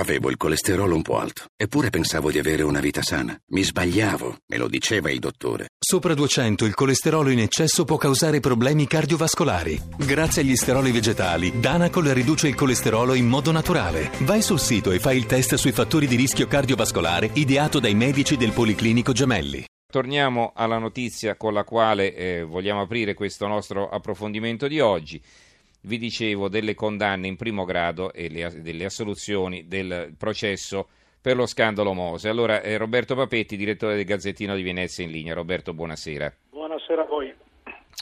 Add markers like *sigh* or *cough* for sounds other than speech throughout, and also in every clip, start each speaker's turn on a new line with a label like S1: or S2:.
S1: Avevo il colesterolo un po' alto, eppure pensavo di avere una vita sana. Mi sbagliavo, me lo diceva il dottore.
S2: Sopra 200 il colesterolo in eccesso può causare problemi cardiovascolari. Grazie agli steroli vegetali, Danacol riduce il colesterolo in modo naturale. Vai sul sito e fai il test sui fattori di rischio cardiovascolare ideato dai medici del Policlinico Gemelli.
S3: Torniamo alla notizia con la quale eh, vogliamo aprire questo nostro approfondimento di oggi vi dicevo delle condanne in primo grado e le, delle assoluzioni del processo per lo scandalo Mose. Allora, eh, Roberto Papetti, direttore del Gazzettino di Venezia in linea. Roberto, buonasera.
S4: Buonasera a voi.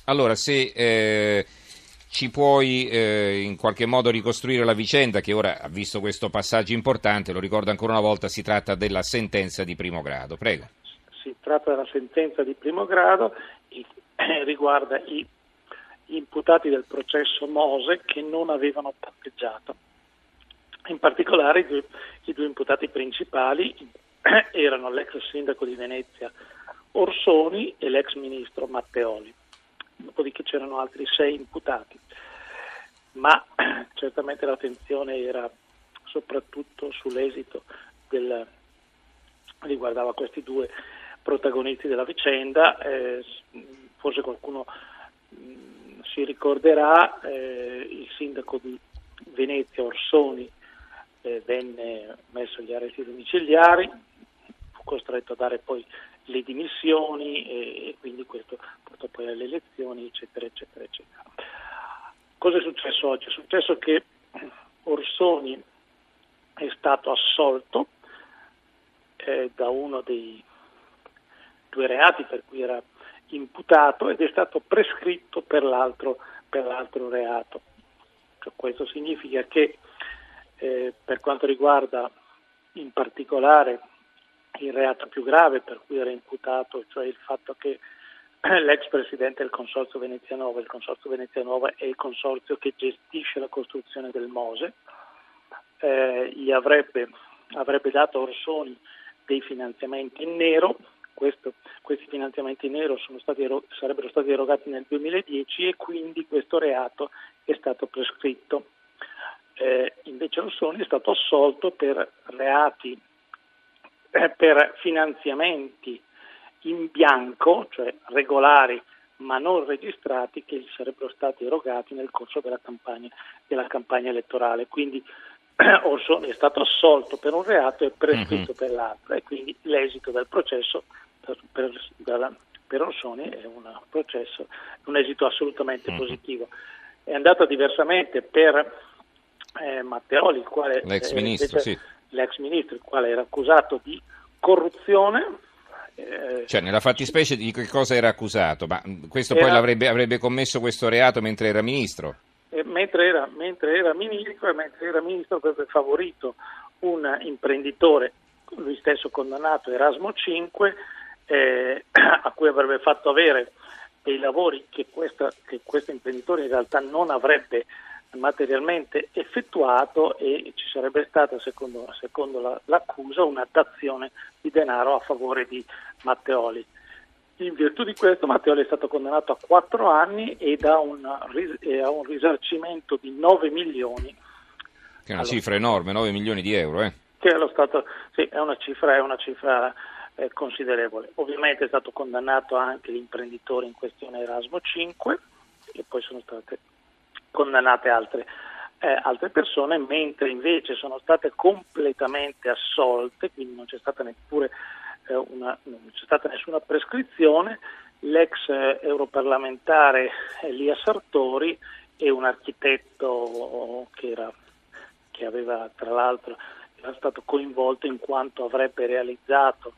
S3: Allora, se eh, ci puoi eh, in qualche modo ricostruire la vicenda che ora ha visto questo passaggio importante, lo ricordo ancora una volta, si tratta della sentenza di primo grado. Prego.
S4: Si tratta della sentenza di primo grado, *clears throat* riguarda i imputati del processo Mose che non avevano patteggiato. In particolare i due, i due imputati principali *clears throat* erano l'ex sindaco di Venezia Orsoni e l'ex ministro Matteoli. Dopodiché c'erano altri sei imputati, ma *clears throat* certamente l'attenzione era soprattutto sull'esito del, riguardava questi due protagonisti della vicenda, eh, forse qualcuno si ricorderà eh, il sindaco di Venezia Orsoni eh, venne messo agli arresti domiciliari, fu costretto a dare poi le dimissioni e, e quindi questo portò poi alle elezioni, eccetera, eccetera, eccetera. Cosa è successo oggi? È successo che Orsoni è stato assolto eh, da uno dei due reati per cui era imputato ed è stato prescritto per l'altro, per l'altro reato. Cioè, questo significa che eh, per quanto riguarda in particolare il reato più grave per cui era imputato, cioè il fatto che *clears throat* l'ex presidente del Consorzio Venezia Nuova, il Consorzio Venezia Nuova è il consorzio che gestisce la costruzione del Mose, eh, gli avrebbe, avrebbe dato Orsoni dei finanziamenti in nero questo, questi finanziamenti in nero stati, sarebbero stati erogati nel 2010 e quindi questo reato è stato prescritto. Eh, invece Rossoni è stato assolto per reati, eh, per finanziamenti in bianco, cioè regolari ma non registrati, che gli sarebbero stati erogati nel corso della campagna, della campagna elettorale. Quindi *clears throat* Orsoni è stato assolto per un reato e prescritto mm-hmm. per l'altro e quindi l'esito del processo per, per, per Orsoni è un processo, un esito assolutamente mm-hmm. positivo. È andata diversamente per eh, Matteoli, il quale,
S3: l'ex, ministro, sì.
S4: l'ex ministro, il quale era accusato di corruzione.
S3: Eh, cioè, nella fattispecie di che cosa era accusato? Ma questo era, poi l'avrebbe, avrebbe commesso questo reato mentre era ministro?
S4: Eh, mentre, era, mentre era ministro e mentre era ministro avrebbe favorito un imprenditore, lui stesso condannato, Erasmo 5, eh, *clears throat* a cui avrebbe fatto avere dei lavori che, questa, che questo imprenditore in realtà non avrebbe materialmente effettuato e ci sarebbe stata, secondo, secondo la, l'accusa, una dazione di denaro a favore di Matteoli. In virtù di questo Matteoli è stato condannato a quattro anni e a un, a un risarcimento di 9 milioni.
S3: Che è una cifra enorme, 9 milioni di euro, eh?
S4: Che è, stato, sì, è una cifra, è una cifra eh, considerevole. Ovviamente è stato condannato anche l'imprenditore in questione Erasmo 5 e poi sono state condannate altre, eh, altre persone, mentre invece sono state completamente assolte, quindi non c'è stata neppure una, non c'è stata nessuna prescrizione, l'ex europarlamentare Elia Sartori e un architetto che, era, che aveva tra l'altro era stato coinvolto in quanto avrebbe realizzato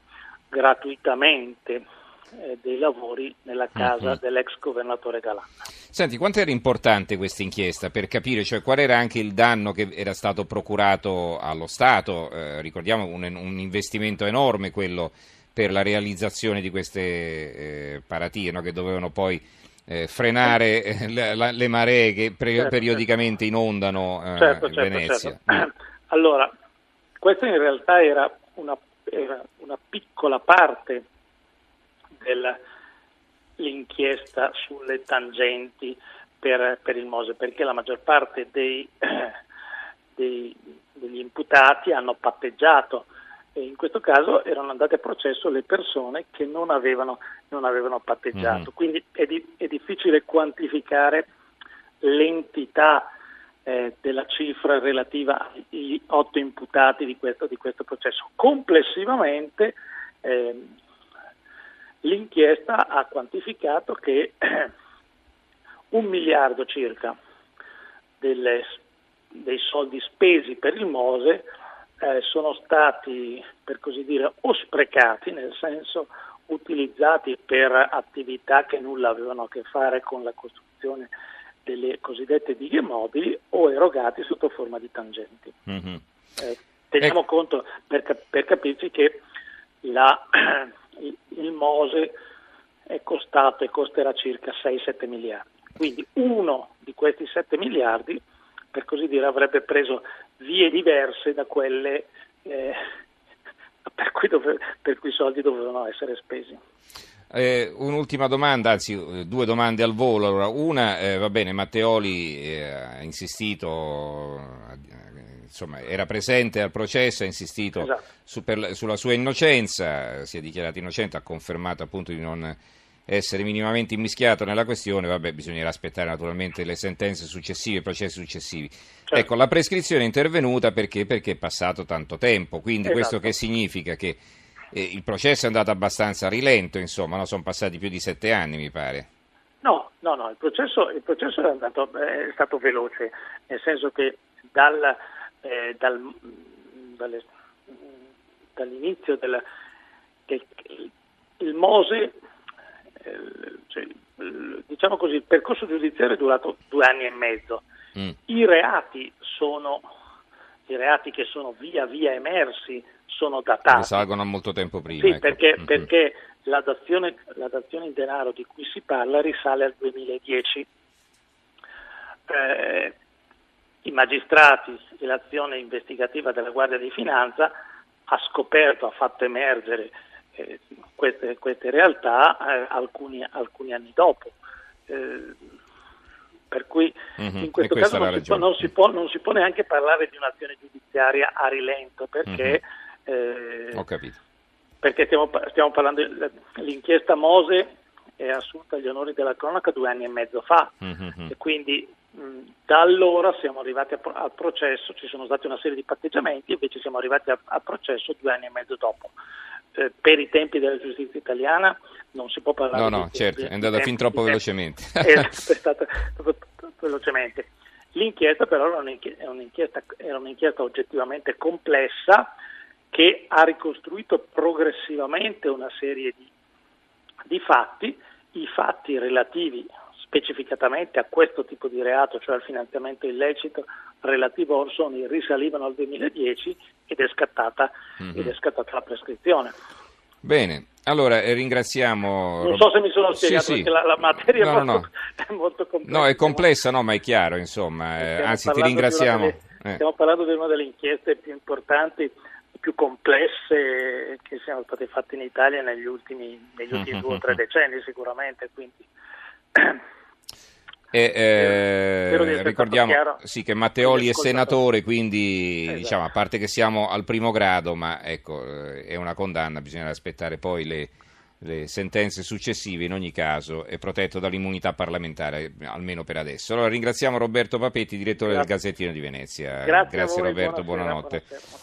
S4: gratuitamente eh, dei lavori nella casa uh-huh. dell'ex governatore Galan.
S3: Senti, quanto era importante questa inchiesta per capire cioè, qual era anche il danno che era stato procurato allo Stato? Eh, ricordiamo un, un, investimento enorme quello per la realizzazione di queste eh, paratie no? che dovevano poi eh, frenare eh, la, la, le maree che pre- certo, periodicamente certo. inondano eh, certo, certo, Venezia.
S4: Certo. *clears throat* Allora, questa in realtà era una era una piccola parte dell'inchiesta sulle tangenti per, per, il Mose, perché la maggior parte dei, *clears throat* dei, degli imputati hanno patteggiato e in questo caso erano andate a processo le persone che non avevano, non avevano patteggiato. Mm. Quindi è, di, è, difficile quantificare l'entità eh, della cifra relativa agli otto imputati di questo, di questo processo. Complessivamente eh, l'inchiesta ha quantificato che *clears throat* un miliardo circa delle, dei soldi spesi per il Mose eh, sono stati, per così dire, o sprecati, nel senso utilizzati per attività che nulla avevano a che fare con la costruzione delle cosiddette dighe mobili o erogati sotto forma di tangenti. Mm-hmm. Eh, teniamo eh. conto per, per, capirci che la, *clears throat* il Mose è costato e costerà circa 6-7 miliardi. Quindi uno di questi 7 miliardi, per così dire, avrebbe preso vie diverse da quelle eh, *laughs* per, cui dove, per cui i soldi dovevano essere spesi.
S3: Eh, un'ultima domanda, anzi eh, due domande al volo. Allora, una, eh, va bene, Matteoli eh, ha insistito, eh, insomma, era presente al processo, ha insistito esatto. su, per, sulla sua innocenza, si è dichiarato innocente, ha confermato appunto di non essere minimamente immischiato nella questione, vabbè, bisognerà aspettare naturalmente le sentenze successive, i processi successivi. Certo. Ecco, la prescrizione è intervenuta perché? Perché è passato tanto tempo, quindi esatto. questo che significa che eh, il processo è andato abbastanza a rilento, insomma, no? sono passati più di sette anni, mi pare.
S4: No, no, no, il processo, il processo è, andato, è, stato veloce, nel senso che dal, eh, dal, dalle, dall'inizio del, del il Mose eh, cioè, diciamo così, il percorso giudiziario è durato due anni e mezzo. Mm. I, reati sono, I reati che sono via via emersi sono datati.
S3: Risalgono a molto tempo prima.
S4: Sì,
S3: ecco.
S4: perché, mm-hmm. perché la, dazione, la, dazione, in denaro di cui si parla risale al 2010. Eh, I magistrati e l'azione investigativa della Guardia di Finanza ha scoperto, ha fatto emergere eh, queste, queste, realtà eh, alcuni, alcuni, anni dopo. Eh, per cui mm-hmm. in questo caso non si, può, non, si può, non si, può, neanche parlare di un'azione giudiziaria a rilento perché,
S3: mm-hmm. Ho capito.
S4: perché stiamo, stiamo parlando dell'inchiesta Mose è assunta agli onori della cronaca due anni e mezzo fa mm-hmm. e quindi mh, da allora siamo arrivati a, al processo, ci sono stati una serie di patteggiamenti, invece siamo arrivati al processo due anli e mezzo dopo eh, per i tempi della giustizia italiana non si può parlare
S3: no, no, di certo, è andata fin troppo velocemente. *laughs* *laughs*
S4: è stata velocemente. L'inchiesta però era un'inchiesta, era un'inchiesta oggettivamente complessa che ha ricostruito progressivamente una serie di, di fatti, i fatti relativi specificatamente a questo tipo di reato, cioè al finanziamento illecito relativo a Orsoni, risalivano al 2010 ed è scattata, mm-hmm. ed è scattata la prescrizione.
S3: Bene, allora eh, ringraziamo.
S4: Non so se mi sono spiegato sì, sì. perché la, la materia no, è, molto, no. *laughs* è, molto, complessa.
S3: No, è complessa, no, ma è chiaro, insomma. Eh, anzi, ti ringraziamo.
S4: Delle, eh. Stiamo parlando di una delle inchieste più importanti, più complesse che siano state fatte in Italia negli ultimi, negli ultimi mm-hmm. due o tre decenni, sicuramente. Quindi.
S3: E, eh, ricordiamo sì, che Matteoli è senatore, quindi esatto. diciamo, a parte che siamo al primo grado, ma ecco, eh, è una condanna, bisogna aspettare poi le, le, sentenze successive, in ogni caso è protetto dall'immunità parlamentare, almeno per adesso. Allora ringraziamo Roberto Papetti, direttore Grazie. del Gazzettino di Venezia.
S4: Grazie,
S3: Grazie
S4: voi,
S3: Roberto,
S4: buonasera,
S3: buonanotte.
S4: Buonasera.